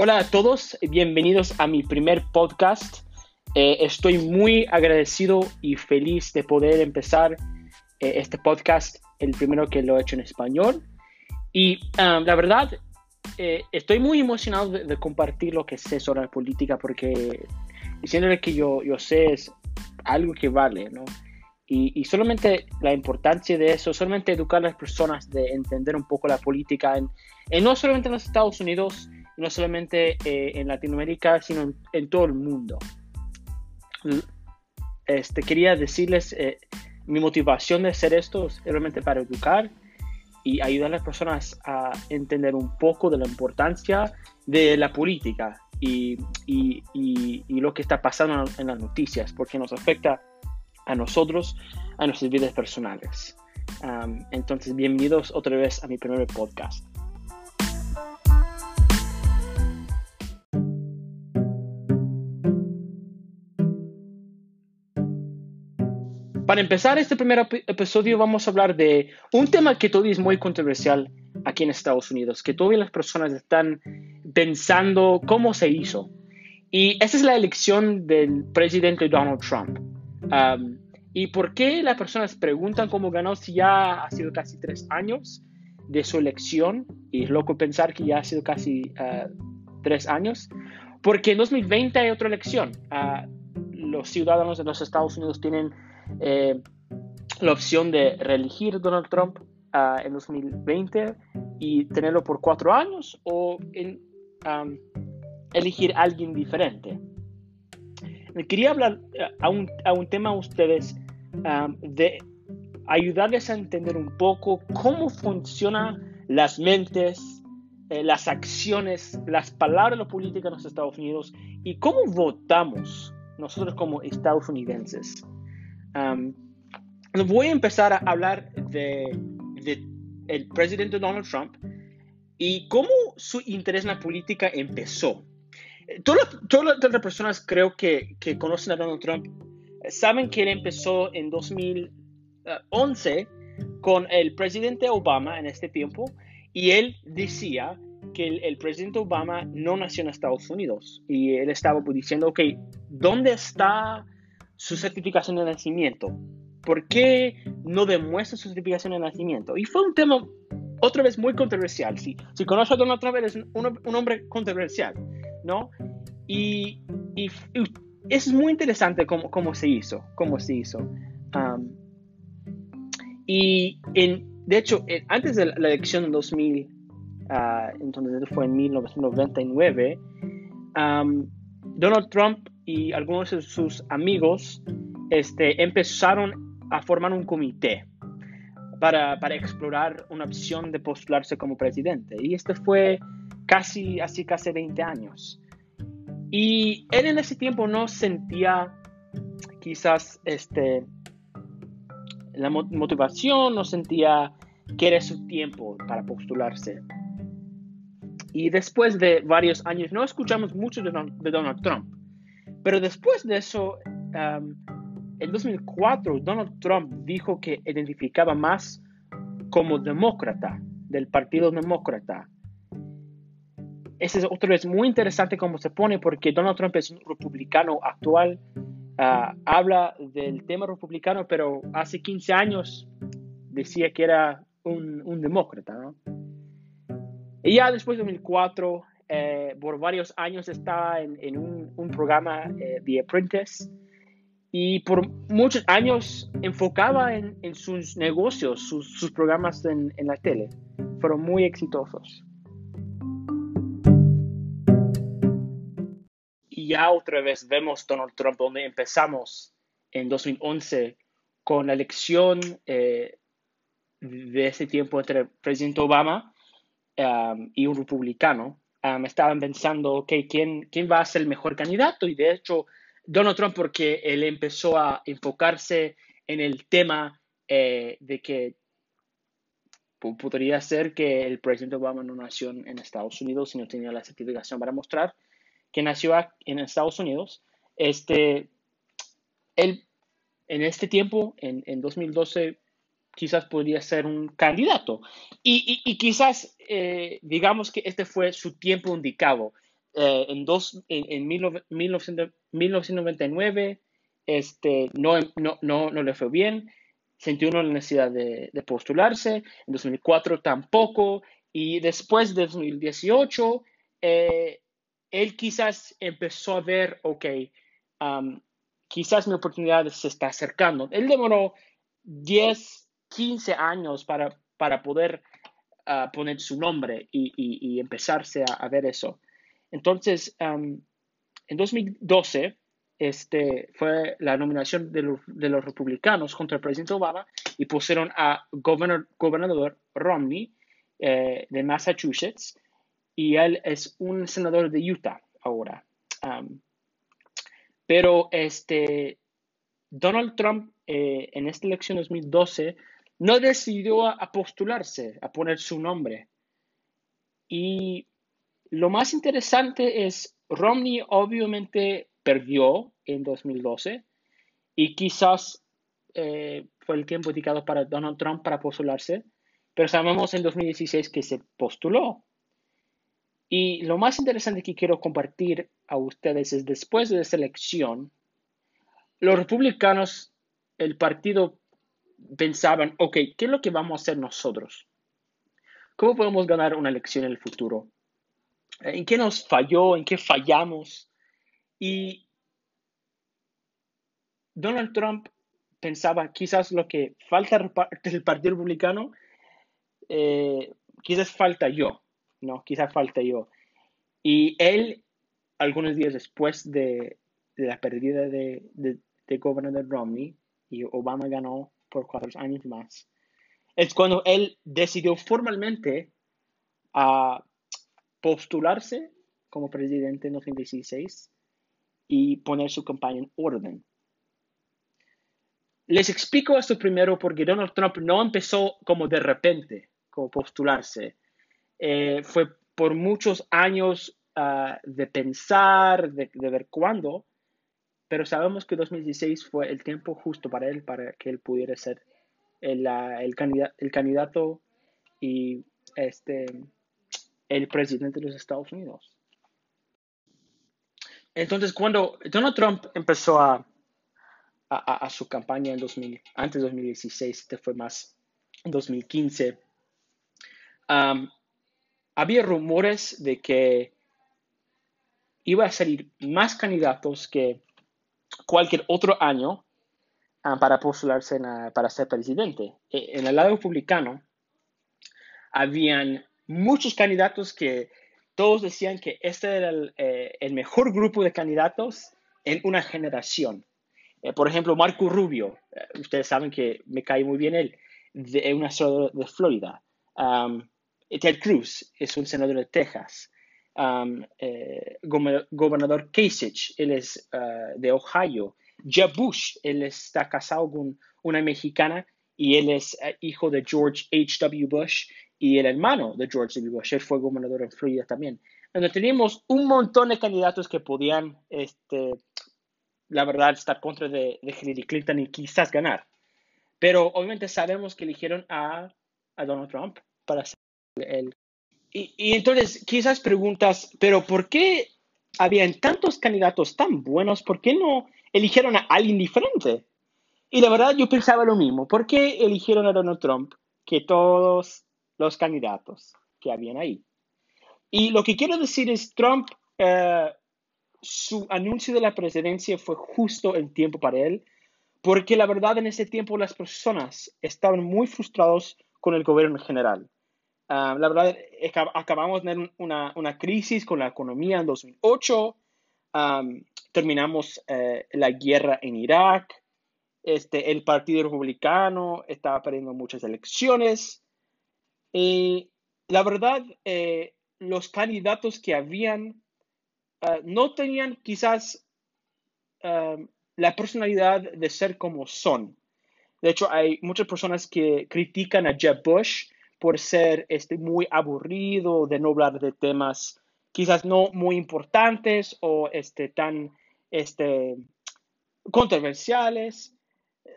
Hola a todos, bienvenidos a mi primer podcast. Eh, estoy muy agradecido y feliz de poder empezar eh, este podcast, el primero que lo he hecho en español. Y um, la verdad, eh, estoy muy emocionado de, compartir lo que sé sobre la política porque diciéndole que yo, yo sé es algo que vale, ¿no? Y, solamente la importancia de eso, solamente educar a las personas de entender un poco la política, en, no solamente en los Estados Unidos, no solamente eh, en Latinoamérica, sino en, todo el mundo. Este, quería decirles, eh, mi motivación de hacer esto es realmente para educar y ayudar a las personas a entender un poco de la importancia de la política y, y, y lo que está pasando en las noticias, porque nos afecta a nosotros, a nuestras vidas personales. entonces, bienvenidos otra vez a mi primer podcast. Para empezar este primer episodio vamos a hablar de un tema que todavía es muy controversial aquí en Estados Unidos, que todavía las personas están pensando cómo se hizo. Y esa es la elección del presidente Donald Trump. ¿Y por qué las personas preguntan cómo ganó si ya ha sido casi tres años de su elección? Y es loco pensar que ya ha sido casi ah, tres años. Porque en 2020 hay otra elección. Ah, los ciudadanos de los Estados Unidos tienen eh, la opción de reelegir Donald Trump uh, en 2020 y tenerlo por cuatro años o en, elegir a alguien diferente. Quería hablar eh, a un, a un tema a ustedes de ayudarles a entender un poco cómo funcionan las mentes, eh, las acciones, las palabras la política en los Estados Unidos y cómo votamos nosotros como estadounidenses. Voy a empezar a hablar de, de el presidente Donald Trump y cómo su interés en la política empezó. Todas, las personas creo que, que, conocen a Donald Trump saben que él empezó en 2011 con el presidente Obama en este tiempo y él decía que el, presidente Obama no nació en Estados Unidos y él estaba diciendo, ok, ¿dónde está su certificación de nacimiento? ¿Por qué no demuestra su certificación de nacimiento? Y fue un tema otra vez muy controversial. Si, si conoce a Donald Trump, es un, un hombre controversial, ¿no? Y, y, es muy interesante cómo, cómo, se hizo, cómo se hizo. y en, de hecho, antes de la elección en 2000, ah, entonces fue en 1999, Donald Trump y algunos de sus amigos este, empezaron a formar un comité para, para, explorar una opción de postularse como presidente. Y este fue casi, así casi 20 años. Y él en ese tiempo no sentía quizás este, la motivación, no sentía que era su tiempo para postularse. Y después de varios años, no escuchamos mucho de, Donald Trump. Pero después de eso, en 2004, Donald Trump dijo que identificaba más como demócrata, del Partido Demócrata, ese es otra vez muy interesante cómo se pone porque Donald Trump es un republicano actual, ah, habla del tema republicano, pero hace 15 años decía que era un, demócrata. ¿no? Y ya después de 2004, eh, por varios años estaba en, un, programa eh, The Apprentice y por muchos años enfocaba en, sus negocios, sus, programas en, en la tele. Fueron muy exitosos. ya otra vez vemos Donald Trump donde empezamos en 2011 con la elección eh, de ese tiempo entre el presidente Obama um, y un republicano. Um, estaban pensando, ok, ¿quién, ¿quién va a ser el mejor candidato? Y de hecho, Donald Trump, porque él empezó a enfocarse en el tema eh, de que podría ser que el presidente Obama no nació en Estados Unidos, sino tenía la certificación para mostrar que nació en Estados Unidos, este, él en este tiempo, en, en 2012, quizás podría ser un candidato. Y, quizás, eh, digamos que este fue su tiempo indicado. eh, en, dos, en, 1999 este, no, no, no, no le fue bien, sintió una necesidad de, de, postularse, en 2004 tampoco, y después de 2018, eh, él quizás empezó a ver, ok, um, quizás mi oportunidad se está acercando. Él demoró 10, 15 años para, para poder uh, poner su nombre y, empezarse a, ver eso. Entonces, en 2012, este, fue la nominación de, de, los republicanos contra el presidente Obama y pusieron a gobernador, gobernador Romney eh, de Massachusetts y él es un senador de Utah ahora. Pero este, Donald Trump eh, en esta elección 2012 no decidió a postularse, a poner su nombre. Y lo más interesante es, Romney obviamente perdió en 2012 y quizás eh, fue el tiempo indicado para Donald Trump para postularse, pero sabemos en 2016 que se postuló. Y lo más interesante que quiero compartir a ustedes es después de esa elección, los republicanos, el partido pensaban, ok, ¿qué es lo que vamos a hacer nosotros? ¿Cómo podemos ganar una elección en el futuro? ¿En qué nos falló? ¿En qué fallamos? Y Donald Trump pensaba quizás lo que falta del Partido Republicano, eh, quizás falta yo, ¿no? Quizás falta yo. Y él, algunos días después de, la pérdida de, de, gobernador Romney, y Obama ganó por cuatro años más, es cuando él decidió formalmente a postularse como presidente en 2016 y poner su campaña en orden. Les explico esto primero porque Donald Trump no empezó como de repente, como postularse. Eh, fue por muchos años uh, de pensar, de, de, ver cuándo, pero sabemos que 2016 fue el tiempo justo para él, para que él pudiera ser el, el, candidato, el candidato y este, el presidente de los Estados Unidos. Entonces, cuando Donald Trump empezó a a, su campaña en 2000, antes de 2016, este fue más en 2015. había rumores de que iba a salir más candidatos que cualquier otro año para postularse para ser presidente. E, en el lado republicano, habían muchos candidatos que todos decían que este era el, eh, mejor grupo de candidatos en una generación. Eh, por ejemplo, Marco Rubio, eh, ustedes saben que me cae muy bien él, de, una senador de Florida. Ted Cruz es un senador de Texas. Eh, gobernador Kasich, él es uh, de Ohio. Jeb Bush, él está casado con una mexicana y él es uh, hijo de George H.W. Bush y el hermano de George W. Bush. Él fue gobernador en Florida también. Donde teníamos un montón de candidatos que podían este, la verdad, estar contra de, Hillary Clinton y quizás ganar. Pero obviamente sabemos que eligieron a Donald Trump para ser el... Y, entonces, quizás preguntas, pero ¿por qué habían tantos candidatos tan buenos? ¿Por qué no eligieron a alguien diferente? Y la verdad, yo pensaba lo mismo. ¿Por qué eligieron a Donald Trump que todos los candidatos que habían ahí? Y lo que quiero decir es, Trump eh, su anuncio de la presidencia fue justo el tiempo para él, porque la verdad en ese tiempo las personas estaban muy frustrados con el gobierno en general. Ah, la verdad, acabamos de tener una, una, crisis con la economía en 2008, terminamos eh, la guerra en Irak, este, el Partido Republicano estaba perdiendo muchas elecciones. Y la verdad, eh, los candidatos que habían Ah, no tenían quizás la personalidad de ser como son. De hecho, hay muchas personas que critican a Jeb Bush por ser este, muy aburrido, de no hablar de temas quizás no muy importantes o este, tan este, controversiales.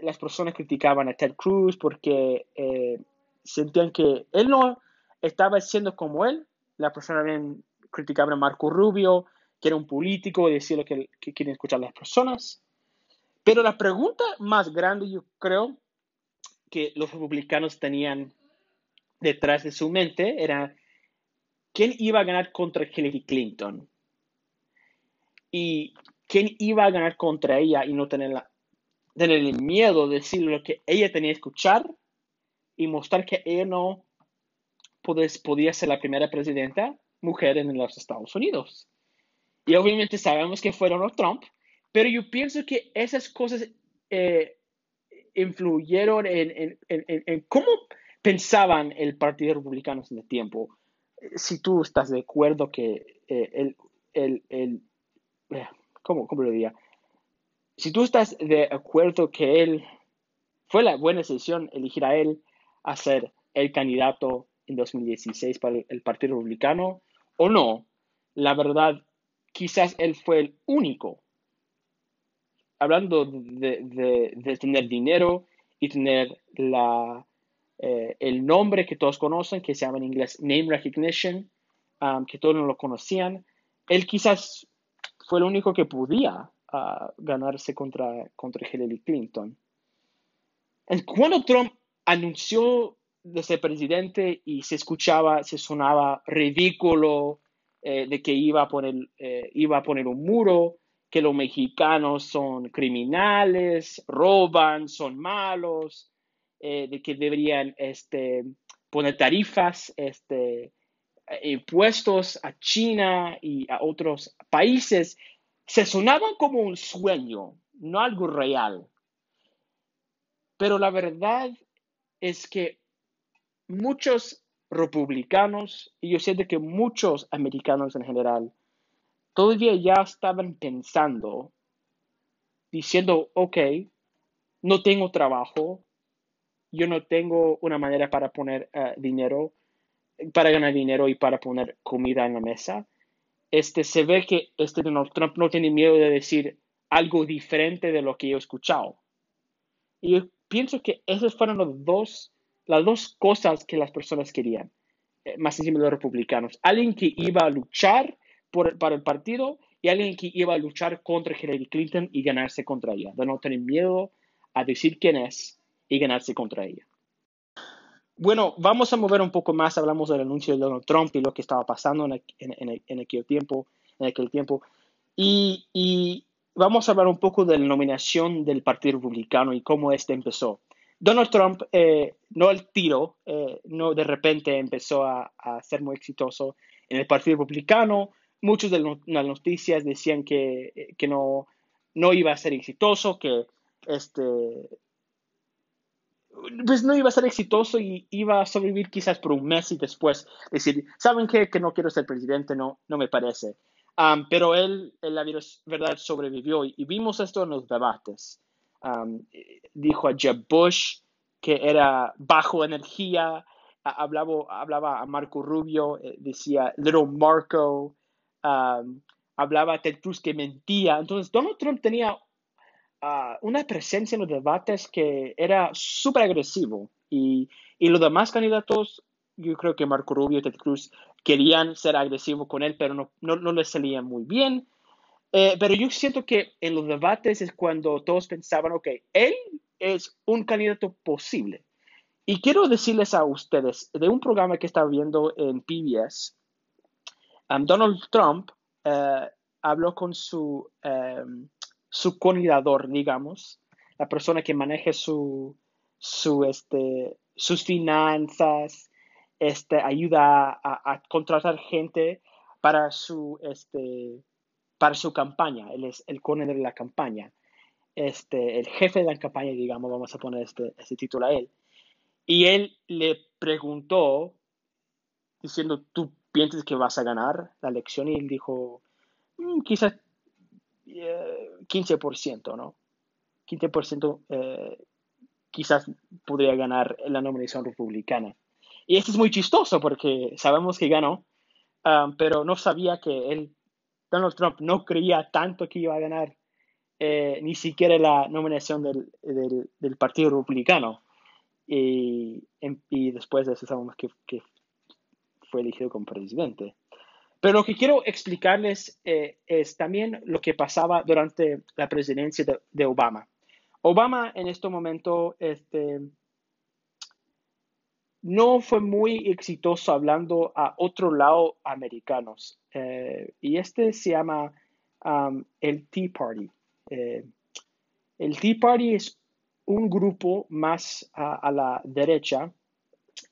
Las personas criticaban a Ted Cruz porque eh, sentían que él no estaba siendo como él, la persona bien criticaban a Marco Rubio, que era un político, decía lo que, que quieren escuchar las personas. Pero la pregunta más grande, yo creo, que los republicanos tenían detrás de su mente era quién iba a ganar contra Hillary Clinton y quién iba a ganar contra ella y no tener, tener el miedo de decir lo que ella tenía que escuchar y mostrar que ella no podía ser la primera presidenta mujer en los Estados Unidos. Y obviamente sabemos que fueron los Trump, pero yo pienso que esas cosas eh, influyeron en, cómo pensaban el Partido Republicano en el tiempo. Si tú estás de acuerdo que eh, el, el, eh, ¿cómo, ¿cómo, lo diría? Si tú estás de acuerdo que él fue la buena decisión elegir a él a ser el candidato en 2016 para el Partido Republicano o no, la verdad, quizás él fue el único hablando de, tener dinero y tener la, eh, el nombre que todos conocen, que se llama en inglés name recognition, um, que todos no lo conocían, él quizás fue el único que podía uh, ganarse contra, contra Hillary Clinton. Cuando Trump anunció de ser presidente y se escuchaba, se sonaba ridículo eh, de que iba a, poner, eh, iba a poner un muro, que los mexicanos son criminales, roban, son malos, eh, de que deberían este, poner tarifas, este, impuestos a China y a otros países, se sonaban como un sueño, no algo real. Pero la verdad es que muchos republicanos, y yo sé de que muchos americanos en general, todavía ya estaban pensando, diciendo, ok, no tengo trabajo, yo no tengo una manera para poner eh, dinero, para ganar dinero y para poner comida en la mesa. Este, se ve que este Donald Trump no tiene miedo de decir algo diferente de lo que yo he escuchado. Y yo pienso que esas fueron los dos, las dos cosas que las personas querían, eh, más encima de los republicanos. Alguien que iba a luchar para el partido y alguien que iba a luchar contra Hillary Clinton y ganarse contra ella, de no tener miedo a decir quién es y ganarse contra ella. Bueno, vamos a mover un poco más, hablamos del anuncio de Donald Trump y lo que estaba pasando en, aquel tiempo, en aquel tiempo. Y, vamos a hablar un poco de la nominación del Partido Republicano y cómo este empezó. Donald Trump, eh, no el tiro, eh, no de repente empezó a, a, ser muy exitoso en el Partido Republicano, muchas de las noticias decían que, que no, no iba a ser exitoso, que este, pues no iba a ser exitoso y iba a sobrevivir quizás por un mes y después decir, ¿saben qué? Que no quiero ser presidente, no, no me parece. Um, pero él, él, la verdad, sobrevivió y, vimos esto en los debates. Um, dijo a Jeb Bush que era bajo energía, hablaba, hablaba a Marco Rubio, eh, decía Little Marco, hablaba Ted Cruz que mentía. Entonces, Donald Trump tenía ah, una presencia en los debates que era súper agresivo. Y, y, los demás candidatos, yo creo que Marco Rubio y Ted Cruz querían ser agresivos con él, pero no, no, no les salía muy bien. Eh, pero yo siento que en los debates es cuando todos pensaban, ok, él es un candidato posible. Y quiero decirles a ustedes de un programa que estaba viendo en PBS, Donald Trump eh, habló con su, um, su digamos, la persona que maneja su, su, este, sus finanzas, este, ayuda a, contratar gente para su, este, para su campaña. Él es el coronel de la campaña. Este, el jefe de la campaña, digamos, vamos a poner este, este título a él. Y él le preguntó, diciendo, ¿tú piensas que vas a ganar la elección? Y él dijo, mm, quizás 15%, ¿no? 15% eh, quizás podría ganar la nominación republicana. Y esto es muy chistoso porque sabemos que ganó, um, pero no sabía que él, Donald Trump no creía tanto que iba a ganar eh, ni siquiera la nominación del, Partido Republicano. Y, y, después de eso sabemos que fue elegido como presidente. Pero lo que quiero explicarles eh, es también lo que pasaba durante la presidencia de, Obama. Obama en este momento este, no fue muy exitoso hablando a otro lado americanos. Eh, y este se llama um, el Tea Party. Eh, el Tea Party es un grupo más a, la derecha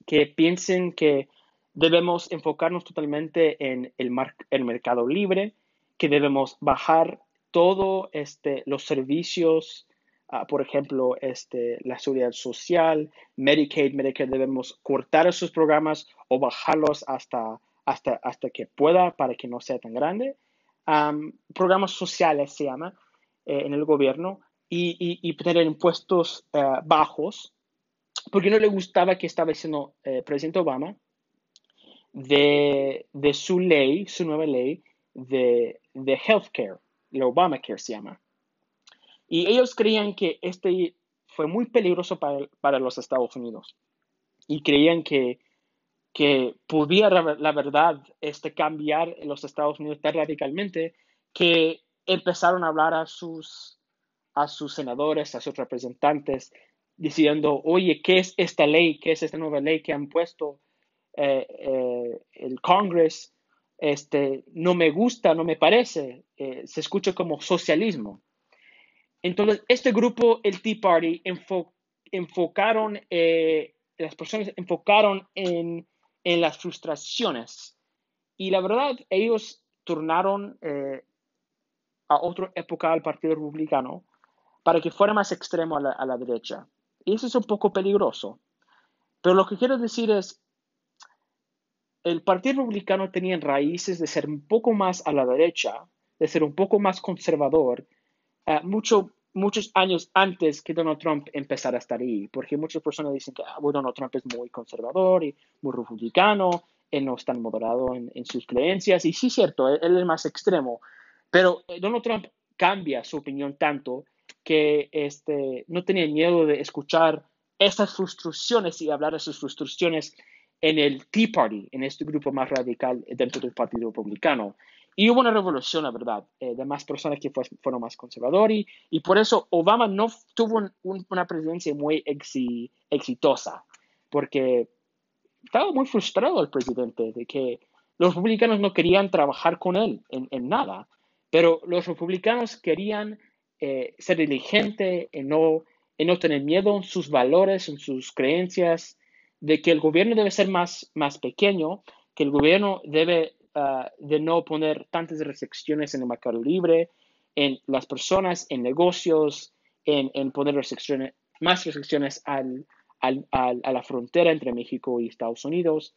que piensen que debemos enfocarnos totalmente en el, el mercado libre, que debemos bajar todos este, los servicios Ah, por ejemplo, este, la seguridad social, Medicaid, Medicare, debemos cortar esos programas o bajarlos hasta, hasta, hasta que pueda para que no sea tan grande. programas sociales se llama eh, en el gobierno y, y, tener impuestos eh, bajos, porque no le gustaba que estaba diciendo el eh, presidente Obama de, su ley, su nueva ley de, de healthcare, el Obamacare se llama. Y ellos creían que este fue muy peligroso para, los Estados Unidos. Y creían que, que pudiera, la verdad, este, cambiar los Estados Unidos tan radicalmente que empezaron a hablar a sus, a sus senadores, a sus representantes, diciendo, oye, ¿qué es esta ley? ¿Qué es esta nueva ley que han puesto eh, eh, el Congress? Este, no me gusta, no me parece, eh, se escucha como socialismo. Entonces, este grupo, el Tea Party, enfocaron, las personas enfocaron en, las frustraciones. Y la verdad, ellos turnaron eh, a otra época al Partido Republicano para que fuera más extremo a la derecha. Y eso es un poco peligroso. Pero lo que quiero decir es, el Partido Republicano tenía raíces de ser un poco más a la derecha, de ser un poco más conservador, mucho, muchos años antes que Donald Trump empezara a estar ahí, porque muchas personas dicen que ah, Donald Trump es muy conservador y muy republicano, él no es tan moderado en, sus creencias, y sí es cierto, él, es más extremo, pero eh, Donald Trump cambia su opinión tanto que este, no tenía miedo de escuchar esas frustraciones y hablar de sus frustraciones en el Tea Party, en este grupo más radical dentro del Partido Republicano. Y hubo una revolución, la verdad, eh, de más personas que fueron más conservadores y, por eso Obama no tuvo una presidencia muy exitosa, porque estaba muy frustrado el presidente de que los republicanos no querían trabajar con él en, nada, pero los republicanos querían eh, ser diligentes en no, en no tener miedo en sus valores, en sus creencias, de que el gobierno debe ser más, más pequeño, que el gobierno debe Ah, de no poner tantas restricciones en el mercado libre, en las personas, en negocios, en, poner restricciones, más restricciones al, a la frontera entre México y Estados Unidos.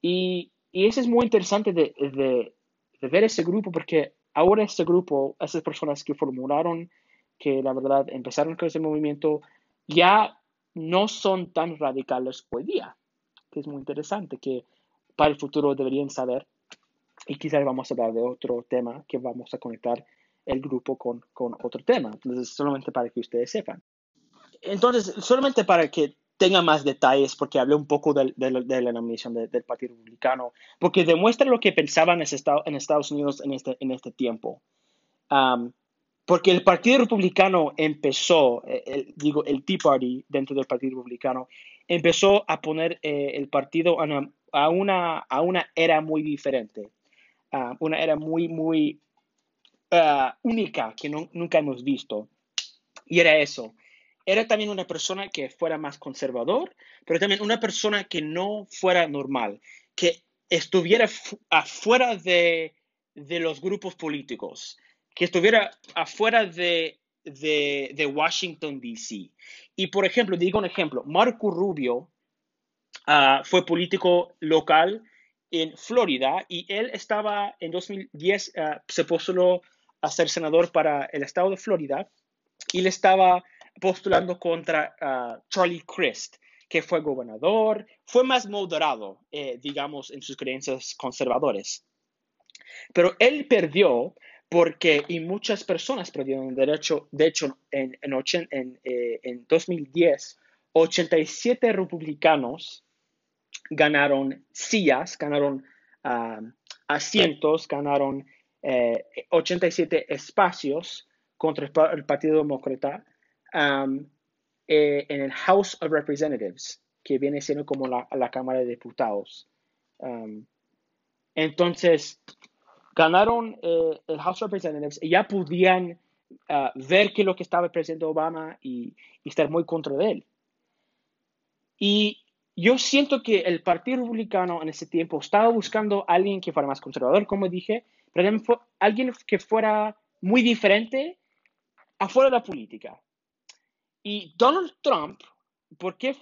Y, y eso es muy interesante de, de, ver ese grupo porque ahora este grupo, esas personas que formularon, que la verdad empezaron con ese movimiento, ya no son tan radicales hoy día, que es muy interesante, que para el futuro deberían saber. Y quizás vamos a hablar de otro tema que vamos a conectar el grupo con, con otro tema. Entonces, solamente para que ustedes sepan. Entonces, solamente para que tengan más detalles, porque hablé un poco de, la nominación del Partido Republicano, porque demuestra lo que pensaban en Estados Unidos en este, en este tiempo. Porque el Partido Republicano empezó, eh, digo, el Tea Party dentro del Partido Republicano, empezó a poner eh, el partido a una, a una, a una era muy diferente, una era muy, muy ah, única que nunca hemos visto. Y era eso. Era también una persona que fuera más conservador, pero también una persona que no fuera normal, que estuviera afuera de, de los grupos políticos, que estuviera afuera de, de, de Washington, D.C. Y por ejemplo, digo un ejemplo, Marco Rubio Ah, fue político local en Florida y él estaba en 2010, ah, se postuló a ser senador para el estado de Florida y le estaba postulando contra ah, Charlie Crist, que fue gobernador, fue más moderado, eh, digamos, en sus creencias conservadores. Pero él perdió porque, y muchas personas perdieron derecho, de hecho, en, en, en, eh, en 2010, 87 republicanos ganaron sillas, ganaron ah, asientos, ganaron 87 eh, espacios contra el Partido Demócrata eh, en el House of Representatives, que viene siendo como la, Cámara de Diputados. Entonces, ganaron eh, el House of Representatives y ya podían uh, ver que lo que estaba el presidente Obama y, y, estar muy contra de él. Y yo siento que el Partido Republicano en ese tiempo estaba buscando a alguien que fuera más conservador, como dije, pero alguien que fuera muy diferente afuera de la política. Y Donald Trump, ¿por qué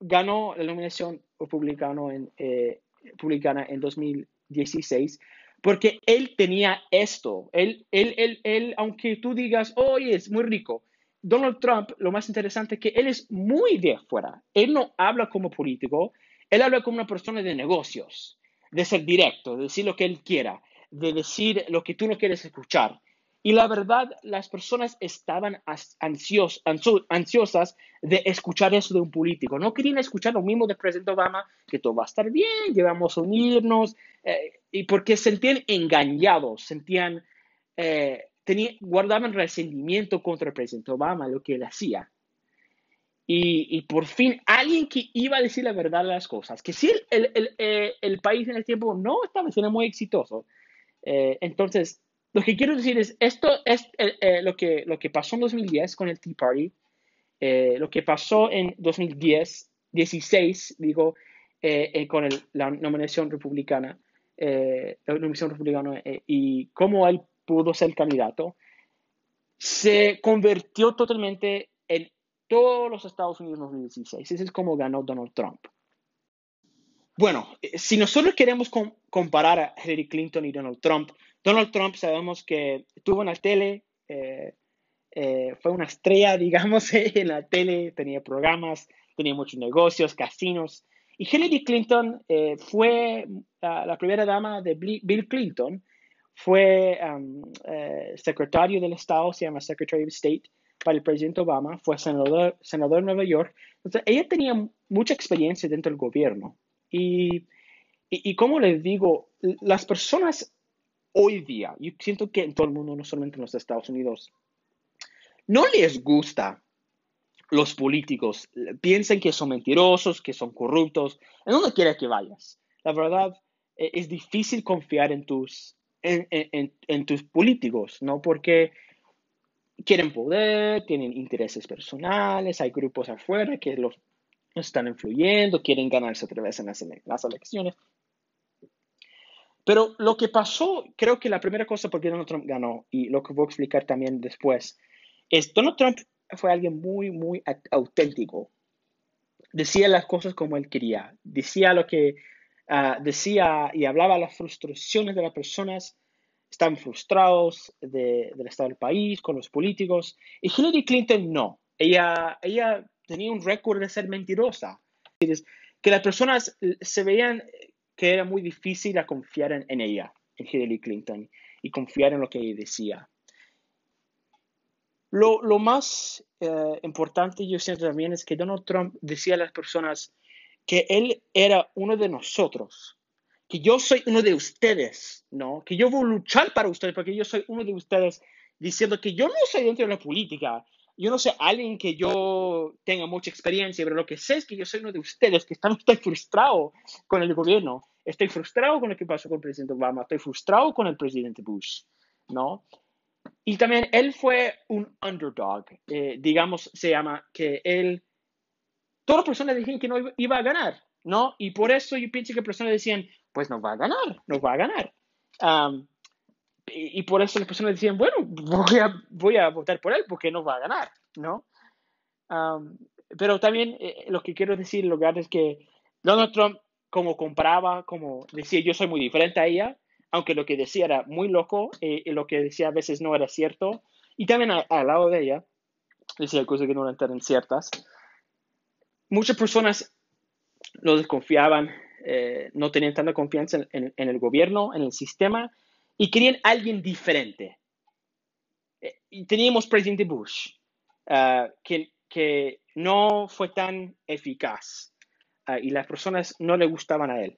ganó la nominación republicano en, eh, republicana en 2016? Porque él tenía esto. Él, él, él, él, aunque tú digas, oye, es muy rico, Donald Trump, lo más interesante es que él es muy de afuera. Él no habla como político, él habla como una persona de negocios, de ser directo, de decir lo que él quiera, de decir lo que tú no quieres escuchar. Y la verdad, las personas estaban ansios, ansiosas de escuchar eso de un político. No querían escuchar lo mismo del presidente Obama, que todo va a estar bien, que vamos a unirnos, eh, y porque sentían engañados, sentían eh, guardaban resentimiento contra el presidente Obama, lo que él hacía. Y, por fin alguien que iba a decir la verdad de las cosas, que si el, el, eh, el, país en el tiempo no estaba siendo muy exitoso. Eh, entonces, lo que quiero decir es, esto es eh, lo, que, lo que pasó en 2010 con el Tea Party, lo que pasó en 2010, 16, digo, con el, la nominación republicana, la nominación republicana y cómo él pudo ser candidato, se convirtió totalmente en todos los Estados Unidos en 2016. Ese es como ganó Donald Trump. Bueno, eh, si nosotros queremos comparar a Hillary Clinton y Donald Trump, Donald Trump sabemos que tuvo en la tele, eh, eh, fue una estrella, digamos, en la tele, tenía programas, tenía muchos negocios, casinos. Y Hillary Clinton fue la primera dama de Bill Clinton fue um, eh, secretario del Estado, se llama Secretary of State para el presidente Obama, fue senador, senador de Nueva York. Entonces, ella tenía mucha experiencia dentro del gobierno. Y, y, como les digo, las personas hoy día, yo siento que en todo el mundo, no solamente en los Estados Unidos, no les gusta los políticos. Piensan que son mentirosos, que son corruptos, en donde quiera que vayas. La verdad, e, es difícil confiar en tus en, tus políticos, ¿no? Porque quieren poder, tienen intereses personales, hay grupos afuera que los, están influyendo, quieren ganarse otra vez en las, las, elecciones. Pero lo que pasó, creo que la primera cosa por qué Donald Trump ganó, y lo que voy a explicar también después, es Donald Trump fue alguien muy, muy auténtico. Decía las cosas como él quería, decía lo que Ah, decía y hablaba las frustraciones de las personas, están frustrados del estado del país, con los políticos. Y Hillary Clinton no. Ella, ella tenía un récord de ser mentirosa. Que las personas se veían que era muy difícil a confiar en, ella, en Hillary Clinton, y confiar en lo que ella decía. Lo, lo más eh, importante, yo siento también, es que Donald Trump decía a las personas, que Él era uno de nosotros, que yo soy uno de ustedes, ¿no? Que yo voy a luchar para ustedes porque yo soy uno de ustedes, diciendo que yo no soy dentro de la política, yo no sé alguien que yo tenga mucha experiencia, pero lo que sé es que yo soy uno de ustedes, que están, estoy frustrado con el gobierno, estoy frustrado con lo que pasó con el presidente Obama, estoy frustrado con el presidente Bush, ¿no? Y también él fue un underdog, eh, digamos, se llama que él todas las personas dijeron que no iba a ganar, ¿no? Y por eso yo pienso que personas decían, pues no va a ganar, no va a ganar. Y, por eso las personas decían, bueno, voy a, voy a votar por él porque no va a ganar, ¿no? pero también eh, lo que quiero decir en lugar es que Donald Trump, como comparaba, como decía, yo soy muy diferente a ella, aunque lo que decía era muy loco eh, y lo que decía a veces no era cierto, y también al lado de ella decía cosas que no eran ciertas muchas personas lo desconfiaban, eh, no tenían tanta confianza en, el gobierno, en el sistema, y querían alguien diferente. Eh, y teníamos presidente Bush, ah, que, que, no fue tan eficaz, ah, y las personas no le gustaban a él.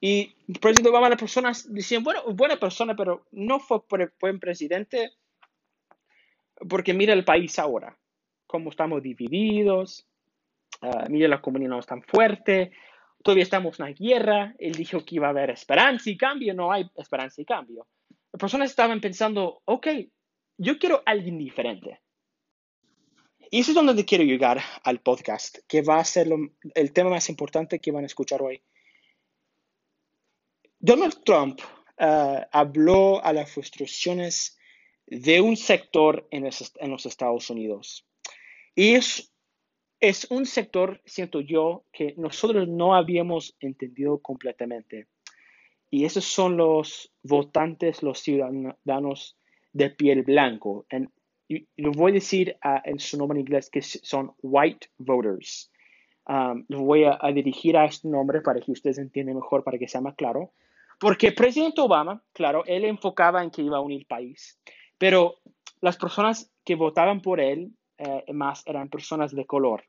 Y el presidente Obama, las personas decían, bueno, buena persona, pero no fue buen presidente porque mira el país ahora, cómo estamos divididos, uh, mira la comunidad no es tan fuerte, todavía estamos en una guerra, él dijo que iba a haber esperanza y cambio, no hay esperanza y cambio. Las personas estaban pensando, ok, yo quiero alguien diferente. Y eso es donde quiero llegar al podcast, que va a ser el tema más importante que van a escuchar hoy. Donald Trump uh, habló a las frustraciones de un sector en los, Estados Unidos. Y es, es un sector, siento yo, que nosotros no habíamos entendido completamente. Y esos son los votantes, los ciudadanos de piel blanco. lo voy a decir en su nombre en inglés que son white voters. Um, lo voy a, a, dirigir a este nombre para que ustedes entiendan mejor, para que sea más claro. Porque el presidente Obama, claro, él enfocaba en que iba a unir el país, pero las personas que votaban por él eh, más eran personas de color.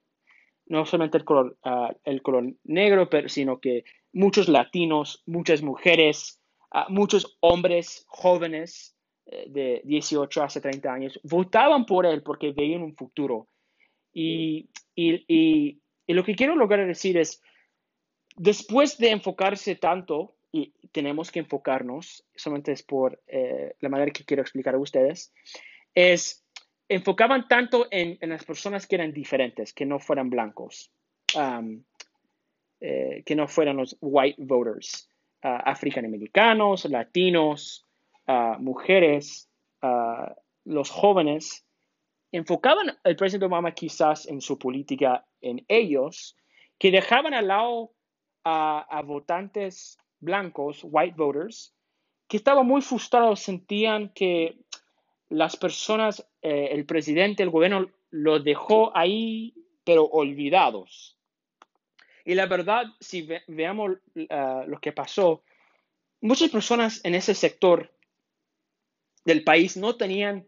No solamente el color, ah, el color negro, pero, sino que muchos latinos, muchas mujeres, ah, muchos hombres jóvenes eh, de 18 a 30 años votaban por él porque veían un futuro. Y, y lo que quiero lograr decir es, después de enfocarse tanto y tenemos que enfocarnos, solamente es por eh, la manera que quiero explicar a ustedes, es enfocaban tanto en, las personas que eran diferentes, que no fueran blancos, um, eh, que no fueran los white voters, uh, africanoamericanos, latinos, uh, mujeres, uh, los jóvenes, enfocaban el presidente Obama quizás en su política en ellos, que dejaban al lado a votantes blancos, white voters, que estaban muy frustrados, sentían que las personas, eh, el presidente, el gobierno, los dejó ahí, pero olvidados. Y la verdad, si veamos uh, lo que pasó, muchas personas en ese sector del país no tenían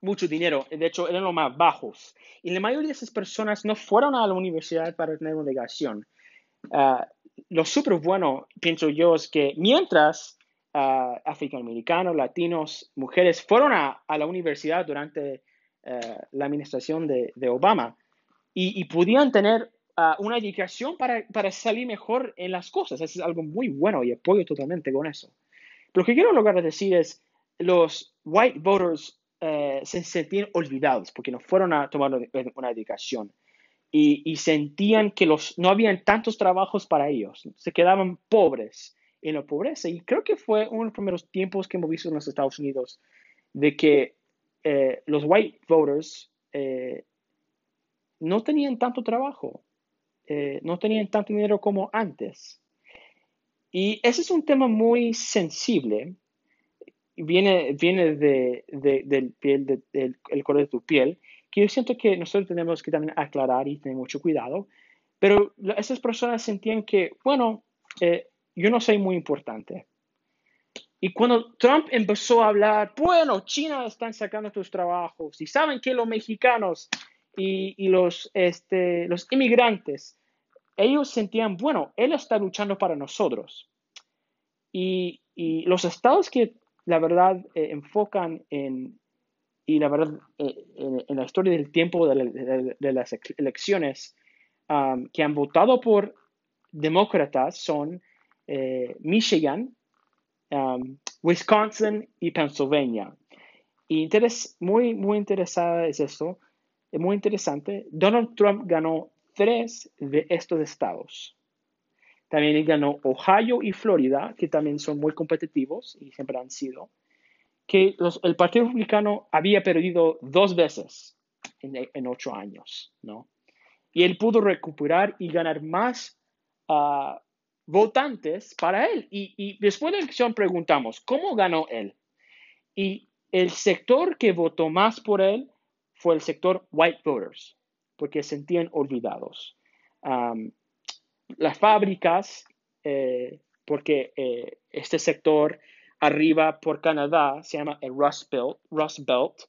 mucho dinero, de hecho eran los más bajos. Y la mayoría de esas personas no fueron a la universidad para tener una educación. Uh, lo súper bueno, pienso yo, es que mientras uh, afroamericanos, latinos, mujeres fueron a, la universidad durante uh, la administración de, Obama y, podían tener uh, una educación para, salir mejor en las cosas. Eso es algo muy bueno y apoyo totalmente con eso. lo que quiero lograr decir es, los white voters se sentían olvidados porque no fueron a tomar una educación y, sentían que los, no habían tantos trabajos para ellos, se quedaban pobres en la pobreza. Y creo que fue uno de los primeros tiempos que hemos visto en los Estados Unidos de que eh, los white voters eh, no tenían tanto trabajo, eh, no tenían tanto dinero como antes. Y ese es un tema muy sensible. Viene, viene de, del piel, del color de tu piel que yo siento que nosotros tenemos que también aclarar y tener mucho cuidado, pero esas personas sentían que, bueno, eh, yo no soy muy importante. Y cuando Trump empezó a hablar, bueno, China están sacando tus trabajos y saben que los mexicanos y, los, este, los inmigrantes, ellos sentían, bueno, él está luchando para nosotros. Y, y los estados que la verdad eh, enfocan en, y la verdad, eh, en, la historia del tiempo de, las elecciones, um, que han votado por demócratas son eh, Michigan, um, Wisconsin y Pennsylvania. Y muy, muy interesada es esto, es muy interesante. Donald Trump ganó tres de estos estados. También ganó Ohio y Florida, que también son muy competitivos y siempre han sido que el Partido Republicano había perdido dos veces en, ocho años, ¿no? Y él pudo recuperar y ganar más ah, votantes para él. Y, después de la elección preguntamos, ¿cómo ganó él? Y el sector que votó más por él fue el sector white voters, porque se sentían olvidados. las fábricas, eh, porque eh, este sector arriba por Canadá, se llama el Rust Belt. Rust Belt.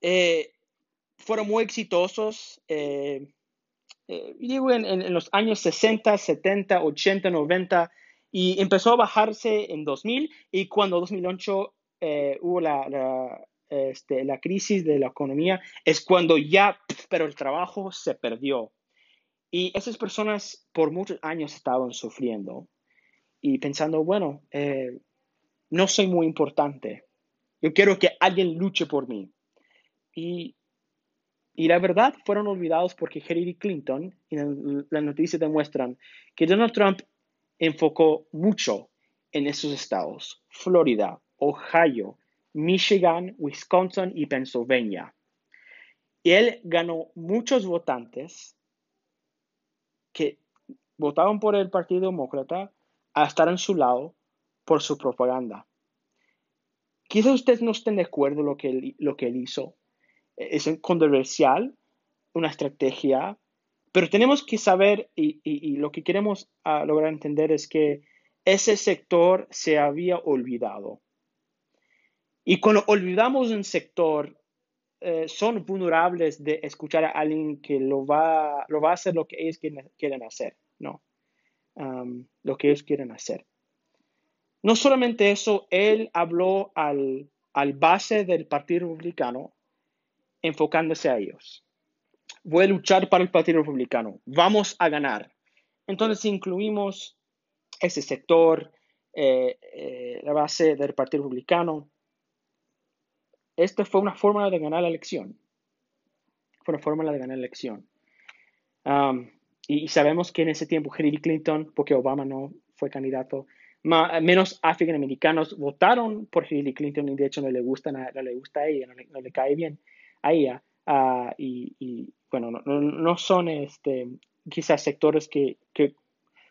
Eh, fueron muy exitosos. Eh, digo en, los años 60, 70, 80, 90, y empezó a bajarse en 2000, y cuando 2008 eh, hubo la, este, la crisis de la economía, es cuando ya, pero el trabajo se perdió. Y esas personas por muchos años estaban sufriendo y pensando, bueno, eh, no soy muy importante. Yo quiero que alguien luche por mí. Y, y la verdad fueron olvidados porque Hillary Clinton y las noticias demuestran que Donald Trump enfocó mucho en esos estados, Florida, Ohio, Michigan, Wisconsin y Pennsylvania. Y él ganó muchos votantes que votaban por el Partido Demócrata a estar en su lado por su propaganda. Quizás ustedes no estén de acuerdo lo que lo que él hizo. Es controversial, una estrategia, pero tenemos que saber y, lo que queremos ah, lograr entender es que ese sector se había olvidado. Y cuando olvidamos un sector, eh, son vulnerables de escuchar a alguien que lo va, lo va a hacer lo que ellos quieren, hacer, ¿no? lo que ellos quieren hacer. No solamente eso, él habló al, al base del Partido Republicano enfocándose a ellos. Voy a luchar para el Partido Republicano. Vamos a ganar. Entonces, incluimos ese sector, eh, eh, la base del Partido Republicano, esta fue una forma de ganar la elección. Fue una forma de ganar la elección. y, sabemos que en ese tiempo Hillary Clinton, porque Obama no fue candidato, menos afroamericanos votaron por Hillary Clinton y de hecho no le gusta, no, le gusta a ella, no le, cae bien a ella. Ah, y, bueno, no, son este, quizás sectores que, que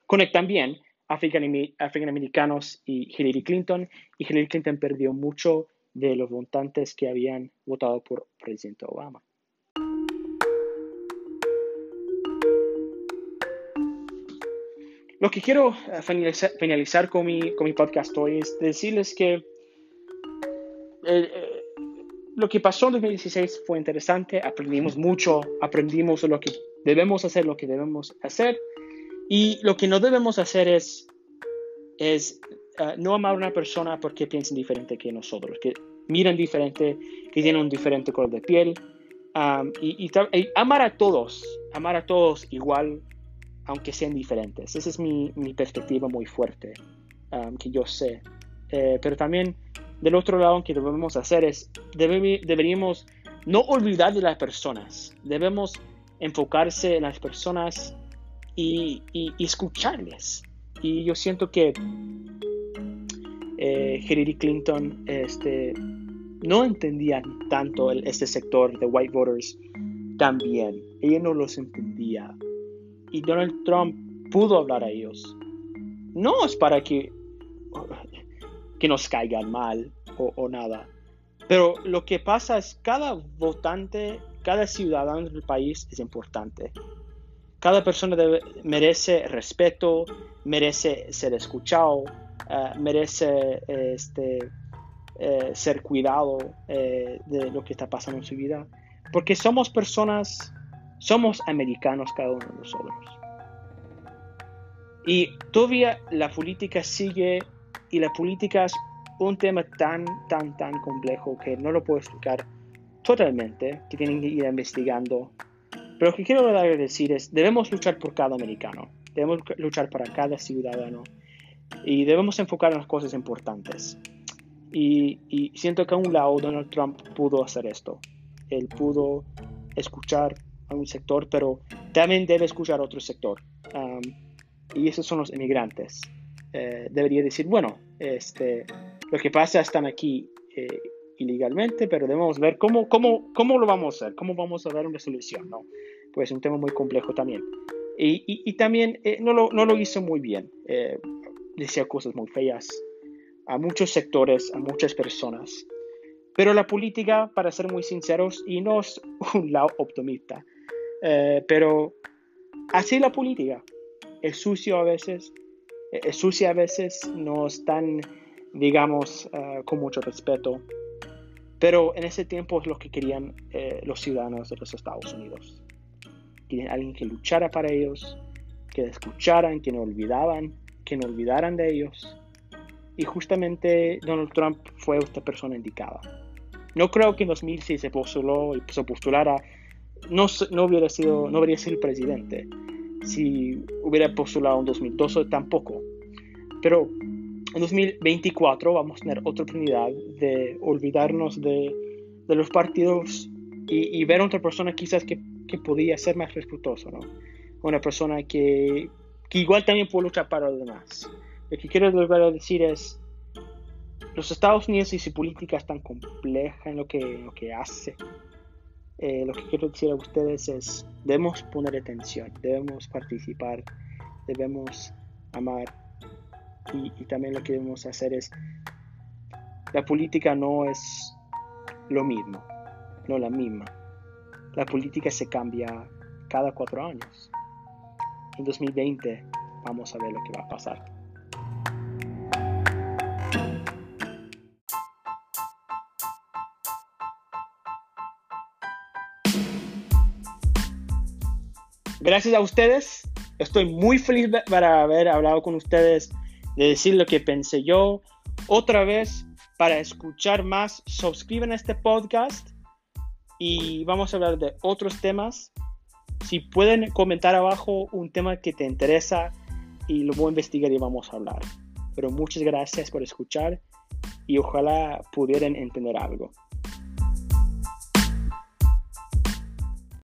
conectan bien afroamericanos y Hillary Clinton. Y Hillary Clinton perdió mucho de los votantes que habían votado por presidente Obama. Lo que quiero eh, finalizar, con, mi, con, mi, podcast hoy es decirles que eh, eh, lo que pasó en 2016 fue interesante, aprendimos mucho, aprendimos lo que debemos hacer, lo que debemos hacer, y lo que no debemos hacer es, es Ah, no amar a una persona porque piensen diferente que nosotros, que miran diferente, que tienen un diferente color de piel. y, amar a todos, amar a todos igual, aunque sean diferentes. Esa es mi, perspectiva muy fuerte, que yo sé. Eh, pero también del otro lado, que debemos hacer es, deberíamos no olvidar de las personas, debemos enfocarse en las personas y, y escucharles. Y yo siento que eh, Hillary Clinton este, no entendía tanto este sector de white voters también. Ella no los entendía. Y Donald Trump pudo hablar a ellos. No es para que, que nos caigan mal o, nada. Pero lo que pasa es cada votante, cada ciudadano del país es importante. Cada persona merece respeto, merece ser escuchado, eh, merece este, eh, ser cuidado eh, de lo que está pasando en su vida. Porque somos personas, somos americanos cada uno de nosotros. Y todavía la política sigue y la política es un tema tan, tan, tan complejo que no lo puedo explicar totalmente, que tienen que ir investigando. Pero lo que quiero decir es, debemos luchar por cada americano, debemos luchar para cada ciudadano y debemos enfocar en las cosas importantes. Y, siento que a un lado Donald Trump pudo hacer esto. Él pudo escuchar a un sector, pero también debe escuchar a otro sector. Y esos son los inmigrantes. Eh, debería decir, bueno, este, lo que pasa están aquí eh, ilegalmente, pero debemos ver cómo, cómo, cómo lo vamos a hacer, cómo vamos a dar una solución, ¿no? Pues es un tema muy complejo también. Y, y, también eh, no, lo, no, lo, hizo muy bien decía cosas muy feas a muchos sectores, a muchas personas. Pero la política, para ser muy sinceros, y no es un lado optimista, pero así la política. Es sucio a veces, es sucia a veces, no es tan, digamos, eh, con mucho respeto. Pero en ese tiempo es lo que querían eh, los ciudadanos de los Estados Unidos. querían alguien que luchara para ellos, que escucharan, que no olvidaban, que no olvidaran de ellos. Y justamente Donald Trump fue esta persona indicada. No creo que en 2006 se postuló y se postulara, no, no, hubiera sido, no habría sido presidente. Si hubiera postulado en 2012 tampoco. Pero en 2024 vamos a tener otra oportunidad de olvidarnos de, de los partidos y, y, ver a otra persona quizás que, que podía ser más respetuoso, ¿no? Una persona que, que igual también puede luchar para los demás. Lo que quiero volver a decir es, los Estados Unidos y su política es tan compleja en lo que, lo que hace. Eh, lo que quiero decir a ustedes es, debemos poner atención, debemos participar, debemos amar y, y también lo que debemos hacer es, la política no es lo mismo, no la misma. La política se cambia cada cuatro años. En 2020 vamos a ver lo que va a pasar. Gracias a ustedes. Estoy muy feliz para haber hablado con ustedes, de decir lo que pensé yo. Otra vez, para escuchar más, suscriban a este podcast y vamos a hablar de otros temas. Si pueden comentar abajo un tema que te interesa y lo voy a investigar y vamos a hablar. Pero muchas gracias por escuchar y ojalá pudieran entender algo.